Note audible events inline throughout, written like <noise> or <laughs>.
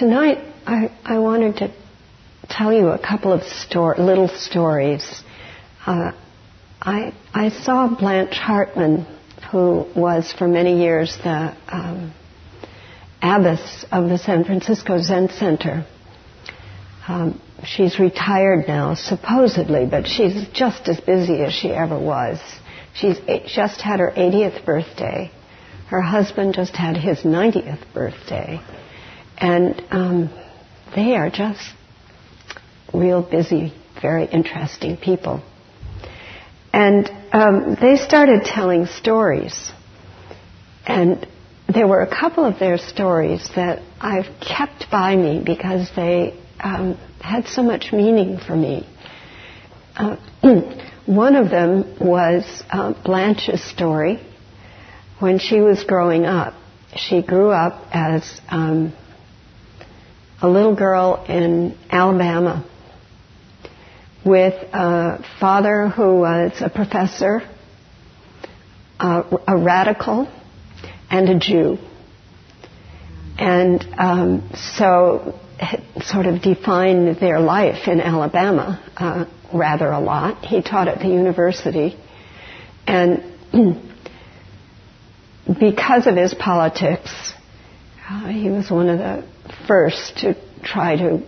tonight I, I wanted to tell you a couple of stor- little stories. Uh, I, I saw Blanche Hartman, who was for many years the um, abbess of the San Francisco Zen Center. Um, she's retired now, supposedly, but she's just as busy as she ever was. She's just had her 80th birthday. Her husband just had his 90th birthday. And um, they are just real busy, very interesting people. And um, they started telling stories. And there were a couple of their stories that I've kept by me because they um, had so much meaning for me. Uh, <clears throat> one of them was uh, Blanche's story when she was growing up. She grew up as um, a little girl in Alabama with a father who was a professor, a, a radical, and a Jew. And um, so it sort of defined their life in Alabama uh, rather a lot. He taught at the university. And <clears throat> because of his politics, uh, he was one of the first to try to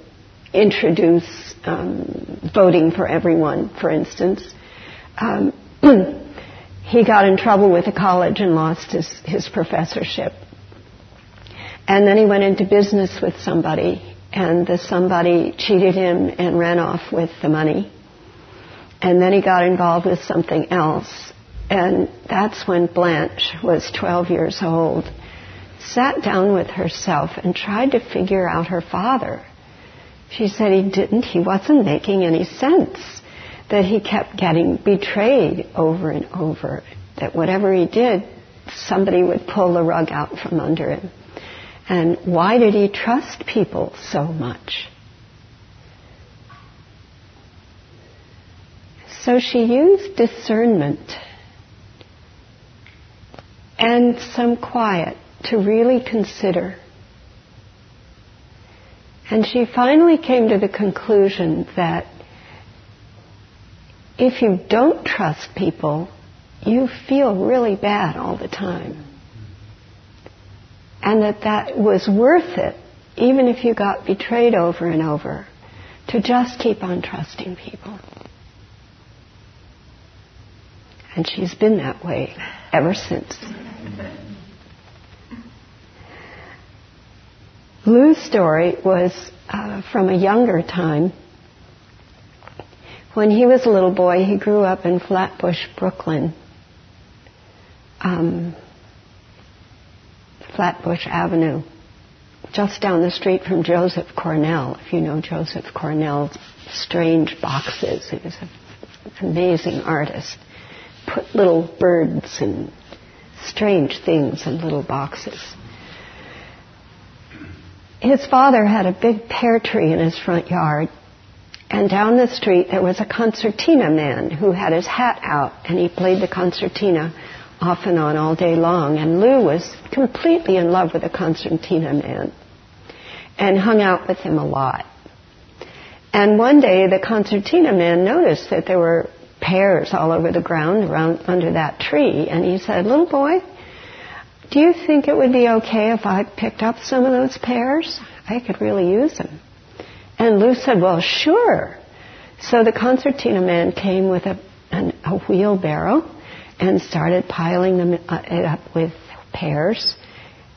introduce um, voting for everyone, for instance. Um, <clears throat> he got in trouble with the college and lost his, his professorship. And then he went into business with somebody, and the somebody cheated him and ran off with the money. And then he got involved with something else. And that's when Blanche was 12 years old, sat down with herself and tried to figure out her father she said he didn't, he wasn't making any sense, that he kept getting betrayed over and over, that whatever he did, somebody would pull the rug out from under him. And why did he trust people so much? So she used discernment and some quiet to really consider and she finally came to the conclusion that if you don't trust people, you feel really bad all the time. And that that was worth it, even if you got betrayed over and over, to just keep on trusting people. And she's been that way ever since. Lou's story was uh, from a younger time. When he was a little boy, he grew up in Flatbush, Brooklyn. Um, Flatbush Avenue, just down the street from Joseph Cornell, if you know Joseph Cornell's strange boxes. He was an amazing artist. Put little birds and strange things in little boxes his father had a big pear tree in his front yard. And down the street there was a concertina man who had his hat out and he played the concertina off and on all day long. And Lou was completely in love with the concertina man and hung out with him a lot. And one day the concertina man noticed that there were pears all over the ground around under that tree and he said, little boy, do you think it would be okay if I picked up some of those pears? I could really use them. And Lou said, Well, sure. So the concertina man came with a, an, a wheelbarrow and started piling them uh, up with pears.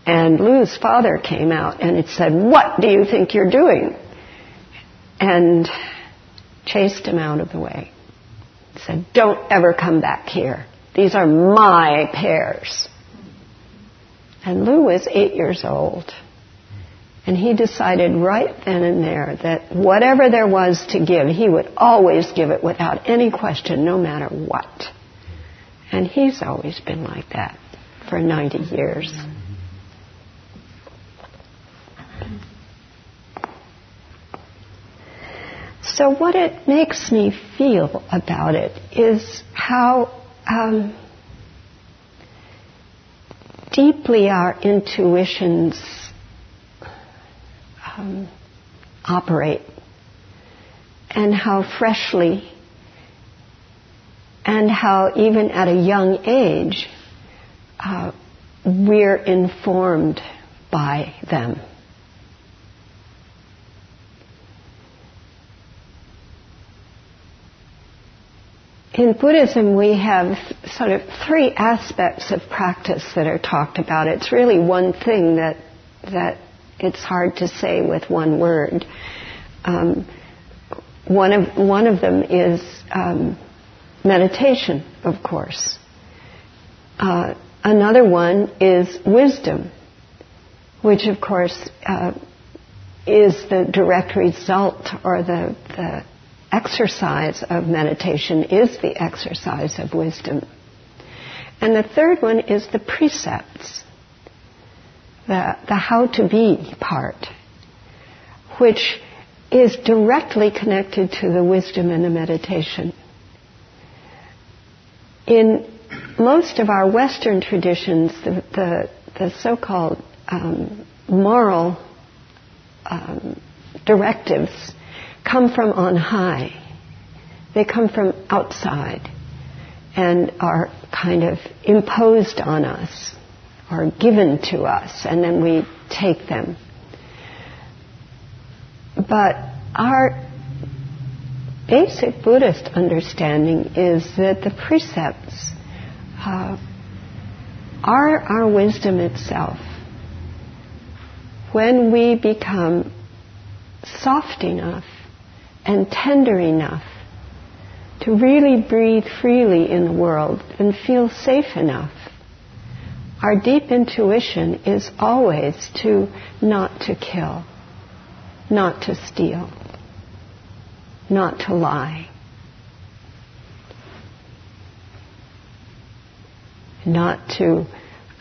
And Lou's father came out and it said, What do you think you're doing? And chased him out of the way. Said, Don't ever come back here. These are my pears. And Lou was eight years old. And he decided right then and there that whatever there was to give, he would always give it without any question, no matter what. And he's always been like that for 90 years. So, what it makes me feel about it is how um, deeply our intuitions um, operate and how freshly and how even at a young age uh, we're informed by them. In Buddhism, we have sort of three aspects of practice that are talked about. It's really one thing that that it's hard to say with one word. Um, one of one of them is um, meditation, of course. Uh, another one is wisdom, which, of course, uh, is the direct result or the, the exercise of meditation is the exercise of wisdom. And the third one is the precepts, the, the how to be part, which is directly connected to the wisdom and the meditation. In most of our Western traditions, the, the, the so called um, moral um, directives come from on high. They come from outside and are kind of imposed on us or given to us, and then we take them. But our basic Buddhist understanding is that the precepts uh, are our wisdom itself. When we become soft enough and tender enough to really breathe freely in the world and feel safe enough. Our deep intuition is always to not to kill, not to steal, not to lie, not to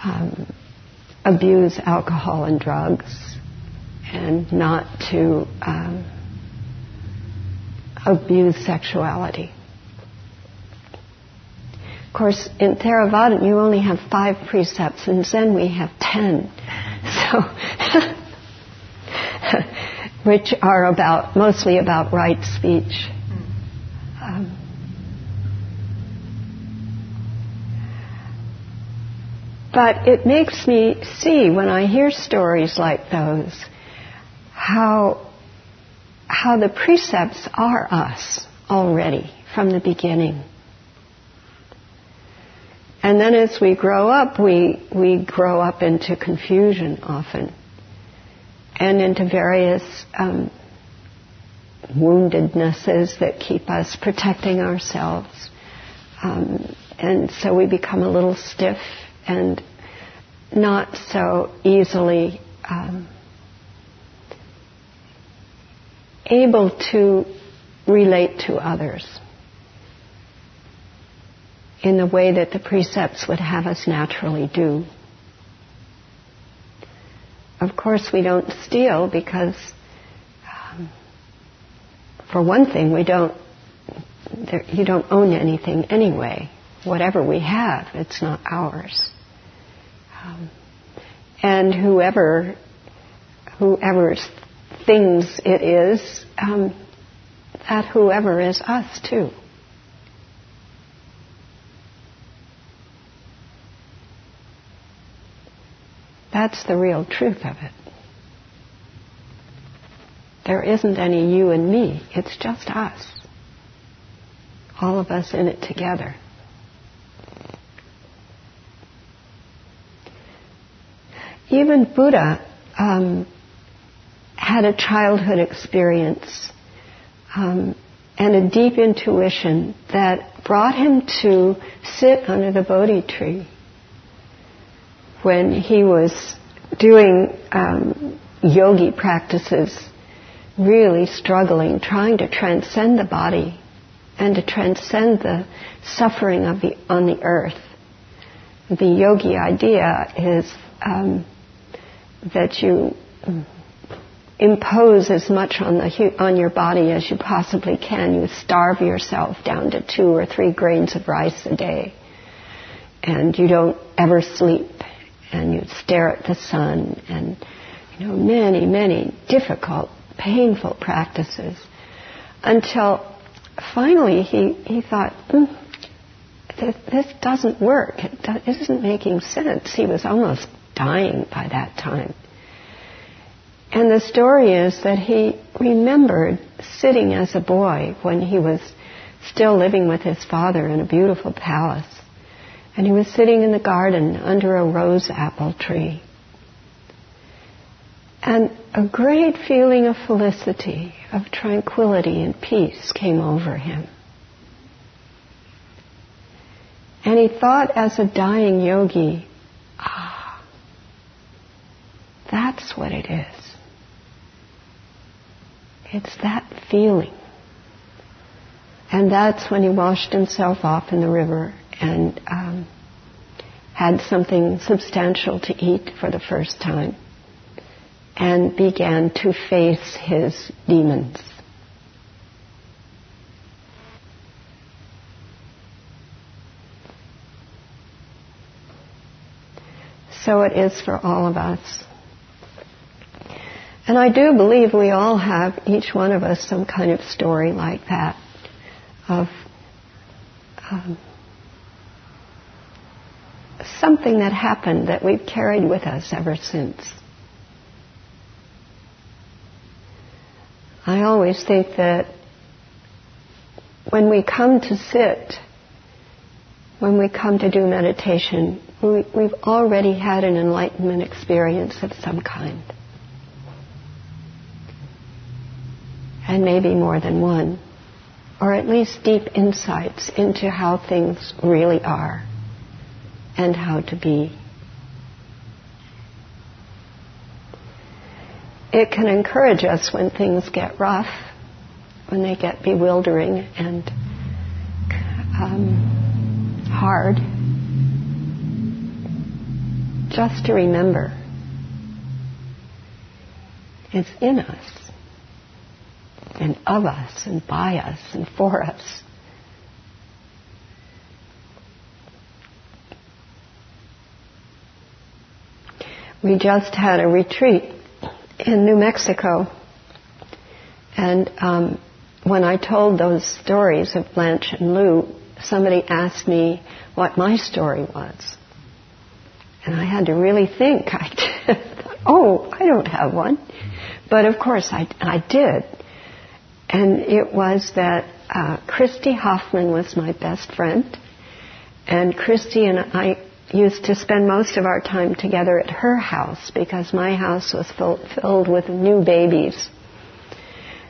um, abuse alcohol and drugs, and not to um, abuse sexuality. Of course, in Theravada, you only have five precepts, and Zen we have ten. So, <laughs> which are about mostly about right speech. Um, but it makes me see when I hear stories like those how how the precepts are us already from the beginning. And then as we grow up, we, we grow up into confusion often and into various um, woundednesses that keep us protecting ourselves. Um, and so we become a little stiff and not so easily um, able to relate to others in the way that the precepts would have us naturally do. Of course, we don't steal because, um, for one thing, we don't. There, you don't own anything anyway. Whatever we have, it's not ours. Um, and whoever, whoever's things it is, um, that whoever is us too. That's the real truth of it. There isn't any you and me, it's just us. All of us in it together. Even Buddha um, had a childhood experience um, and a deep intuition that brought him to sit under the Bodhi tree when he was doing um, yogi practices, really struggling, trying to transcend the body and to transcend the suffering of the on the earth. The yogi idea is um, that you impose as much on the on your body as you possibly can. You starve yourself down to two or three grains of rice a day, and you don't ever sleep, and you stare at the sun, and you know many many difficult, painful practices until finally he, he thought, mm, this, this, doesn't work. It isn't making sense. He was almost dying by that time. And the story is that he remembered sitting as a boy when he was still living with his father in a beautiful palace. And he was sitting in the garden under a rose apple tree. And a great feeling of felicity, of tranquility and peace came over him. And he thought as a dying yogi, ah, that's what it is. It's that feeling. And that's when he washed himself off in the river and um, had something substantial to eat for the first time and began to face his demons. So it is for all of us. And I do believe we all have, each one of us, some kind of story like that of um, something that happened that we've carried with us ever since. I always think that when we come to sit, when we come to do meditation, we, have already had an enlightenment experience of some kind. And maybe more than one. Or at least deep insights into how things really are and how to be. it can encourage us when things get rough, when they get bewildering and um, hard, just to remember it's in us and of us and by us and for us. We just had a retreat in New Mexico. And um, when I told those stories of Blanche and Lou, somebody asked me what my story was. And I had to really think. <laughs> I oh, I don't have one. But of course I, I did. And it was that uh, Christy Hoffman was my best friend. And Christy and I used to spend most of our time together at her house because my house was full, filled with new babies.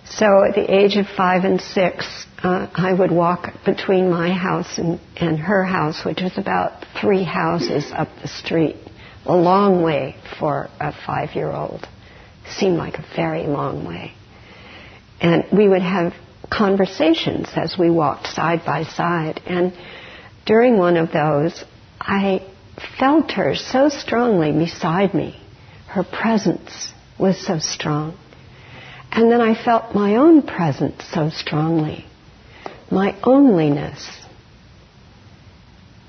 So at the age of five and six, uh, I would walk between my house and, and her house, which was about three houses up the street. A long way for a five year old. Seemed like a very long way. And we would have conversations as we walked side by side. And during one of those, I felt her so strongly beside me. Her presence was so strong. And then I felt my own presence so strongly, my onlyness.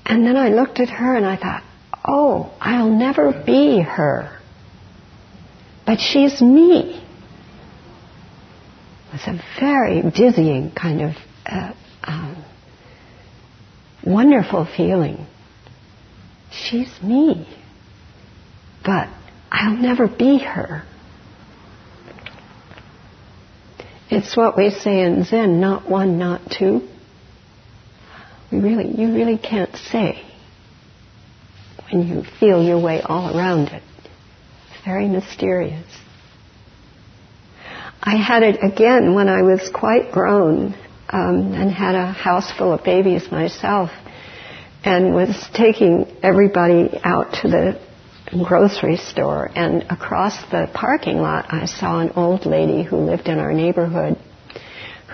And then I looked at her and I thought, oh, I'll never be her. But she's me. It was a very dizzying kind of uh, um, wonderful feeling she's me. But I'll never be her. It's what we say in Zen, not one, not two. We really, you really can't say when you feel your way all around it. It's very mysterious. I had it again when I was quite grown um, and had a house full of babies myself and was taking everybody out to the grocery store and across the parking lot I saw an old lady who lived in our neighborhood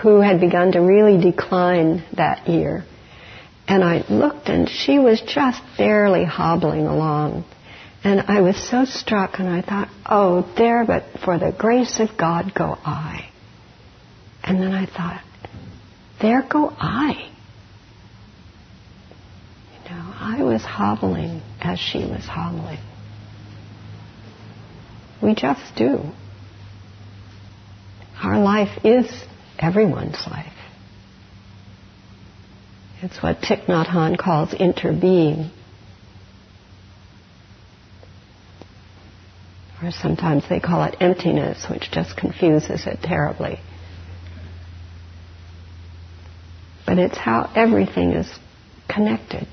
who had begun to really decline that year. And I looked and she was just barely hobbling along. And I was so struck and I thought, oh, there but for the grace of God go I. And then I thought, there go I. You know, I was hobbling as she was hobbling. We just do. Our life is everyone's life. It's what Thich Nhat Hanh calls interbeing. Or sometimes they call it emptiness, which just confuses it terribly. But it's how everything is connected.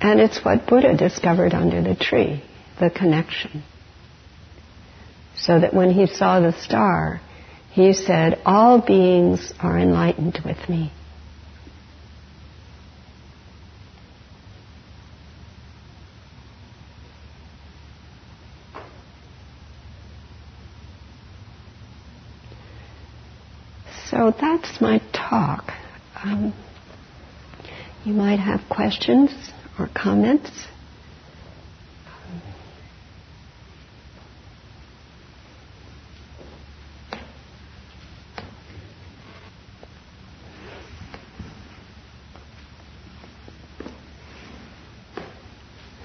And it's what Buddha discovered under the tree, the connection. So that when he saw the star, he said, All beings are enlightened with me. So that's my talk. Um, you might have questions or comments.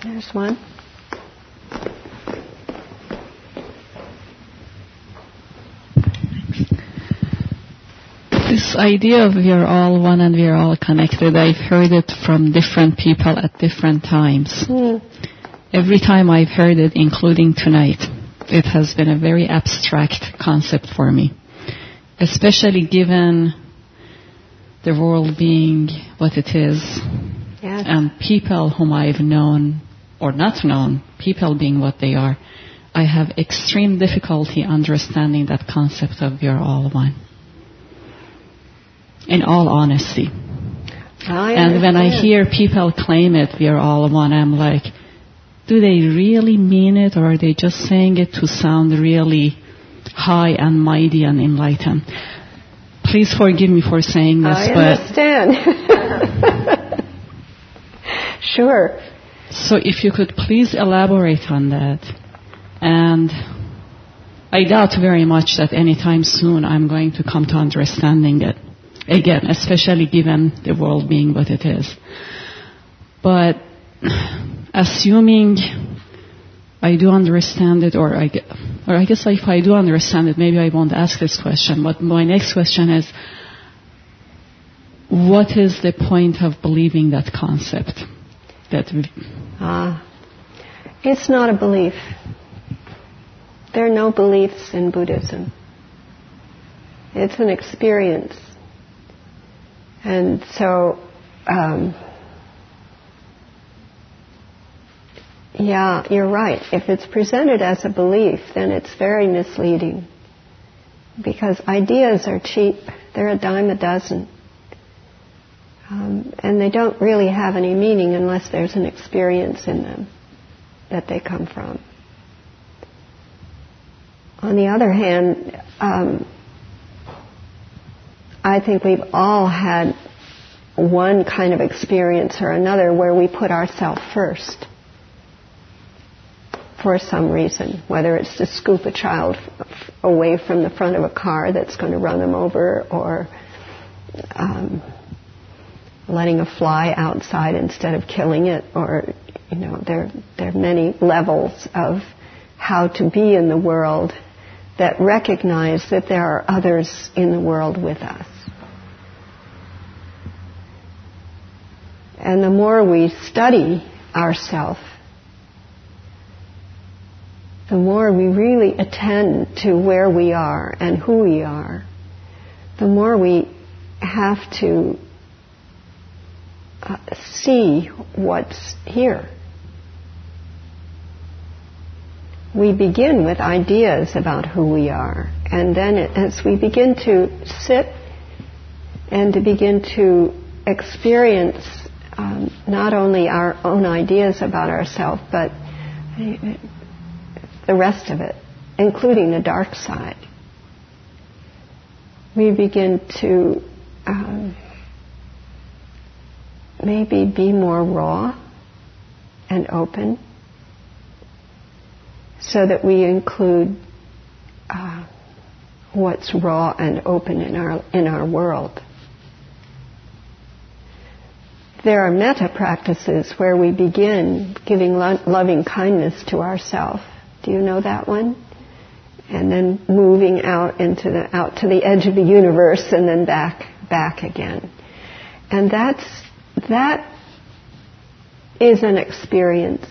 There's one. This idea of we are all one and we are all connected, I've heard it from different people at different times. Mm. Every time I've heard it, including tonight, it has been a very abstract concept for me. Especially given the world being what it is Yes. and people whom I've known or not known, people being what they are, I have extreme difficulty understanding that concept of we are all one. In all honesty. I And when I hear people claim it, we are all one, I'm like, do they really mean it or are they just saying it to sound really high and mighty and enlightened? Please forgive me for saying this, I but understand. <laughs> sure. so if you could please elaborate on that. And I doubt very much that anytime soon I'm going to come to understanding it again, especially given the world being what it is. But assuming I do understand it, or I, or I guess if I do understand it, maybe I won't ask this question. But my next question is, what is the point of believing that concept? That Ah, it's not a belief. There are no beliefs in Buddhism. It's an experience. And so, um, yeah, you're right. If it's presented as a belief, then it's very misleading. Because ideas are cheap. They're a dime a dozen. Um, and they don't really have any meaning unless there's an experience in them that they come from. On the other hand, um, I think we've all had one kind of experience or another where we put ourselves first for some reason, whether it's to scoop a child away from the front of a car that's going to run them over or um, letting a fly outside instead of killing it or you know there there are many levels of how to be in the world that recognize that there are others in the world with us and the more we study ourself the more we really attend to where we are and who we are the more we have to uh, see what's here. We begin with ideas about who we are, and then it, as we begin to sit and to begin to experience um, not only our own ideas about ourselves, but the rest of it, including the dark side, we begin to um, maybe be more raw and open so that we include uh, what's raw and open in our in our world. There are metta practices where we begin giving lo- loving kindness to ourselves Do you know that one? And then moving out into the out to the edge of the universe and then back back again. And that's that is an experience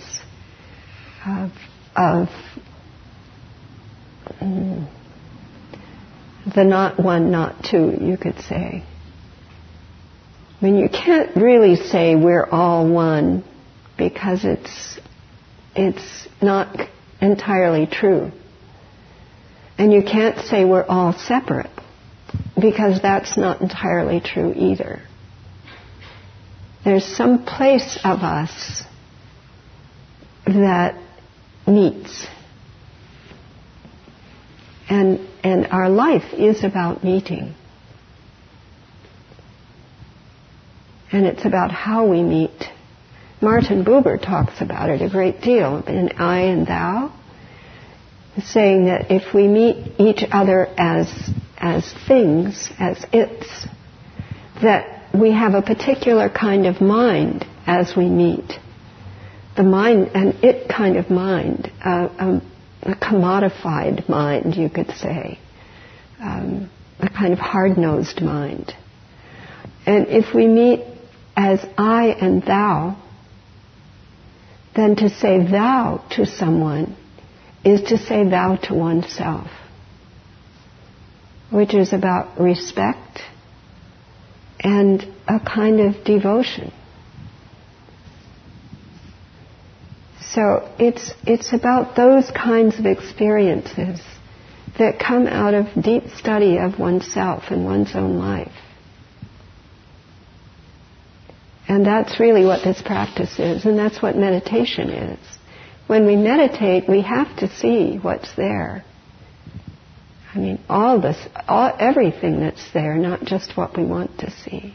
of of mm, the not one, not two, you could say. I mean, you can't really say we're all one because it's, it's not entirely true. And you can't say we're all separate because that's not entirely true either. There's some place of us that meets. And, and our life is about meeting. And it's about how we meet. Martin Buber talks about it a great deal in I and Thou, saying that if we meet each other as, as things, as its, that we have a particular kind of mind as we meet. The mind, an it kind of mind, a commodified mind, you could say, um, a kind of hard-nosed mind. And if we meet as I and thou, then to say thou to someone is to say thou to oneself, which is about respect and a kind of devotion. So it's, it's about those kinds of experiences that come out of deep study of oneself and one's own life. And that's really what this practice is, and that's what meditation is. When we meditate, we have to see what's there. I mean, all this, all, everything that's there, not just what we want to see.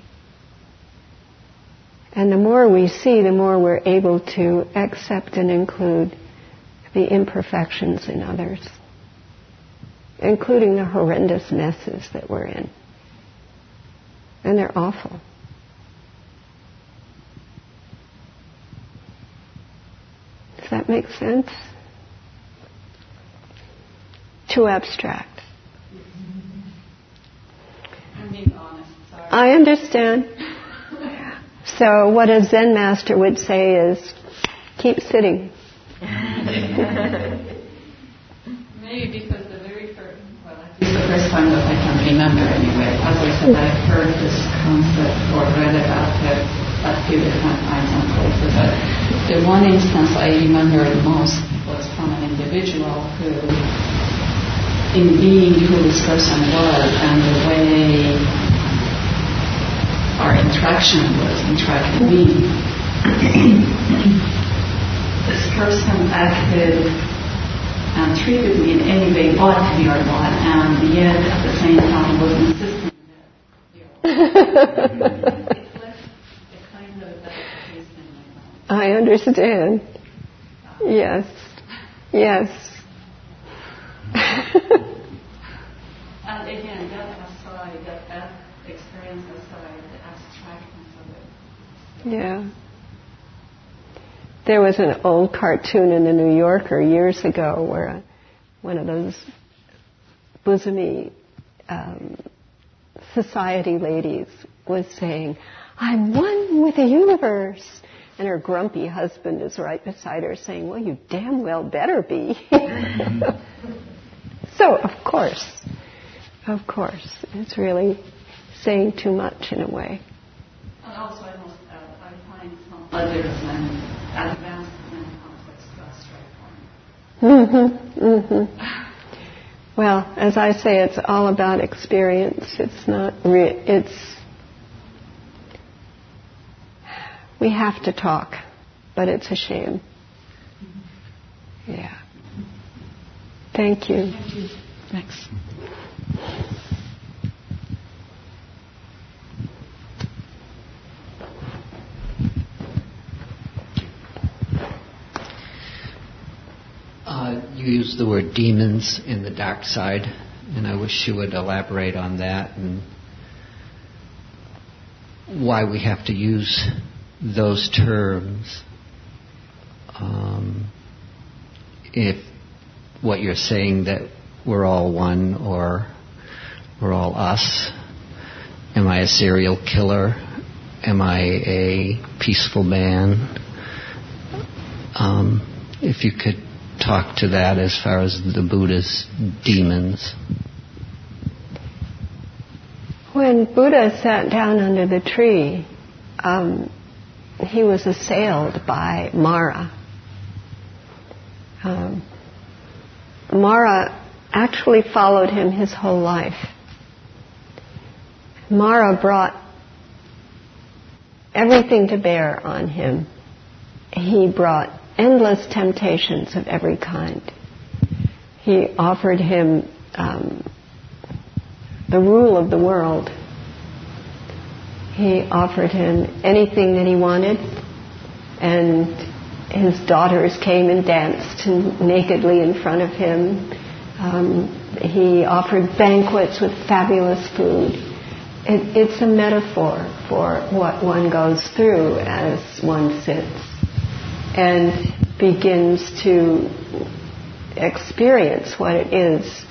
And the more we see, the more we're able to accept and include the imperfections in others, including the horrendous messes that we're in. And they're awful. That make sense? Too abstract. I'm being honest, sorry. I understand. So what a Zen master would say is, keep sitting. <laughs> Maybe because the very first, well, at least the first time that I can remember anyway, as I said, I've heard this concept or read about it different times and places. But the one instance I remember the most was from an individual who, in being who this person was and the way our interaction was interacting with me, this person acted and treated me in any way but the other one, and yet at the same time was insisting that <laughs> it left a kind of bad taste in my mouth. I understand. Yes. Yes. <laughs> And again, that aside, that, that experience aside, the abstractness of it. yeah. There was an old cartoon in the New Yorker years ago where uh, one of those bosomy um, society ladies was saying, I'm one with the universe. And her grumpy husband is right beside her saying, Well, you damn well better be. <laughs> so, of course, of course, it's really saying too much in a way. And also, I must add, I find some others and advanced and complex to abstract one. hmm hmm Well, as I say, it's all about experience. It's not re- it's we have to talk, but it's a shame. Yeah. Thank you. Thanks. Uh, you used the word demons in the dark side, and I wish you would elaborate on that and why we have to use those terms. Um, if what you're saying that we're all one or we're all us? Am I a serial killer? Am I a peaceful man? Um, if you could talk to that as far as the Buddha's demons. When Buddha sat down under the tree, um, he was assailed by Mara. Um, Mara actually followed him his whole life. Mara brought everything to bear on him. He brought endless temptations of every kind. He offered him um, the rule of the world. He offered him anything that he wanted, and his daughters came and danced nakedly in front of him. Um, he offered banquets with fabulous food. It, it's a metaphor for what one goes through as one sits and begins to experience what it is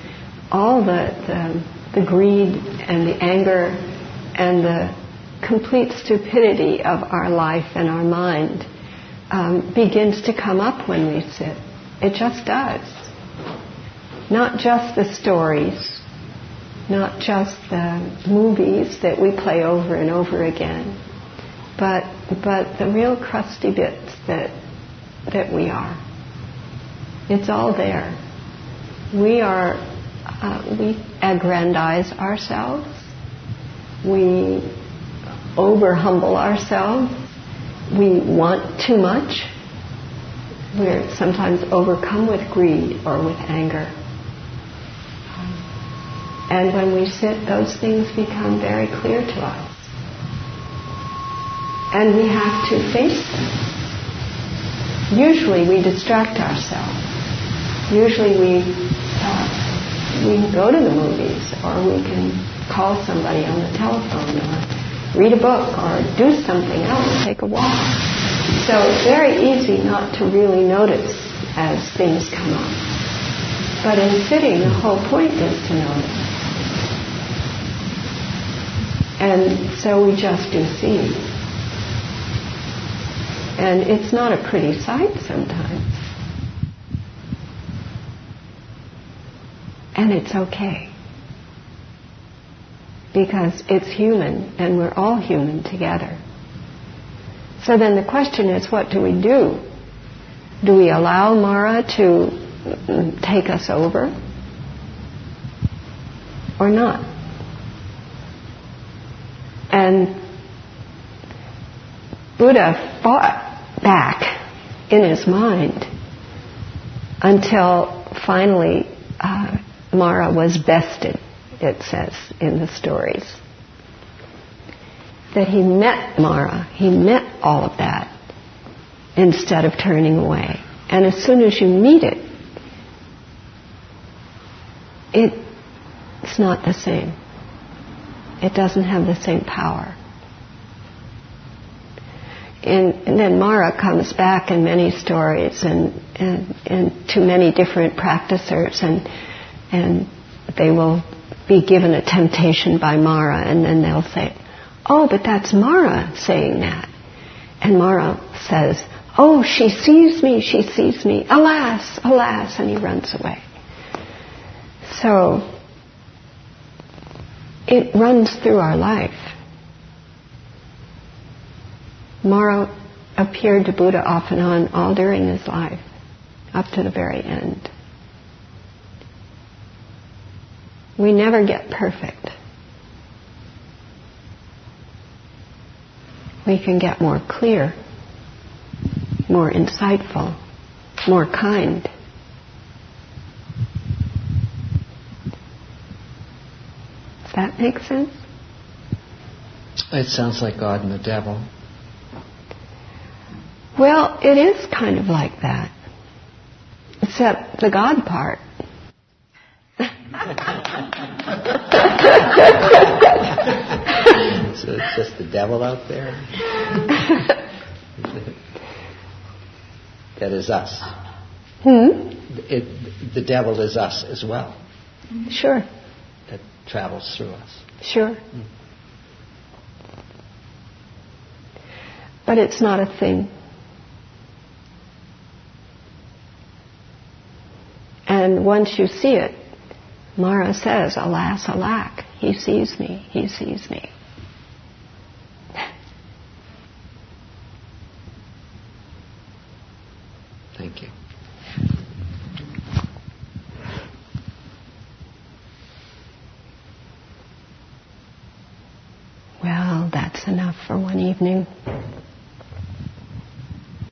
all the, the, the greed and the anger and the complete stupidity of our life and our mind um, begins to come up when we sit. It just does. Not just the stories, not just the movies that we play over and over again, but but the real crusty bits that that we are. It's all there. We are uh, we aggrandize ourselves. We over humble ourselves we want too much. We're sometimes overcome with greed or with anger. And when we sit, those things become very clear to us. And we have to face them. Usually we distract ourselves. Usually we, uh, we go to the movies or we can call somebody on the telephone or read a book or do something else, take a walk. So it's very easy not to really notice as things come up. But in sitting, the whole point is to notice. And so we just do see. And it's not a pretty sight sometimes. And it's okay because it's human and we're all human together. So then the question is what do we do? Do we allow Mara to take us over or not? And Buddha fought back in his mind until finally uh, Mara was bested it says in the stories. That he met Mara, he met all of that instead of turning away. And as soon as you meet it, it it's not the same. It doesn't have the same power. And, and, then Mara comes back in many stories and, and, and to many different practicers and, and they will be given a temptation by Mara, and then they'll say, Oh, but that's Mara saying that. And Mara says, Oh, she sees me, she sees me. Alas, alas, and he runs away. So, it runs through our life. Mara appeared to Buddha off and on all during his life, up to the very end. We never get perfect. We can get more clear, more insightful, more kind. Does that make sense? It sounds like God and the devil. Well, it is kind of like that. Except the God part <laughs> so it's just the devil out there? <laughs> that is us. Hmm? It, the devil is us as well. Sure. That travels through us. Sure. But it's not a thing. And once you see it, Mara says, Alas, alack, he sees me, he sees me.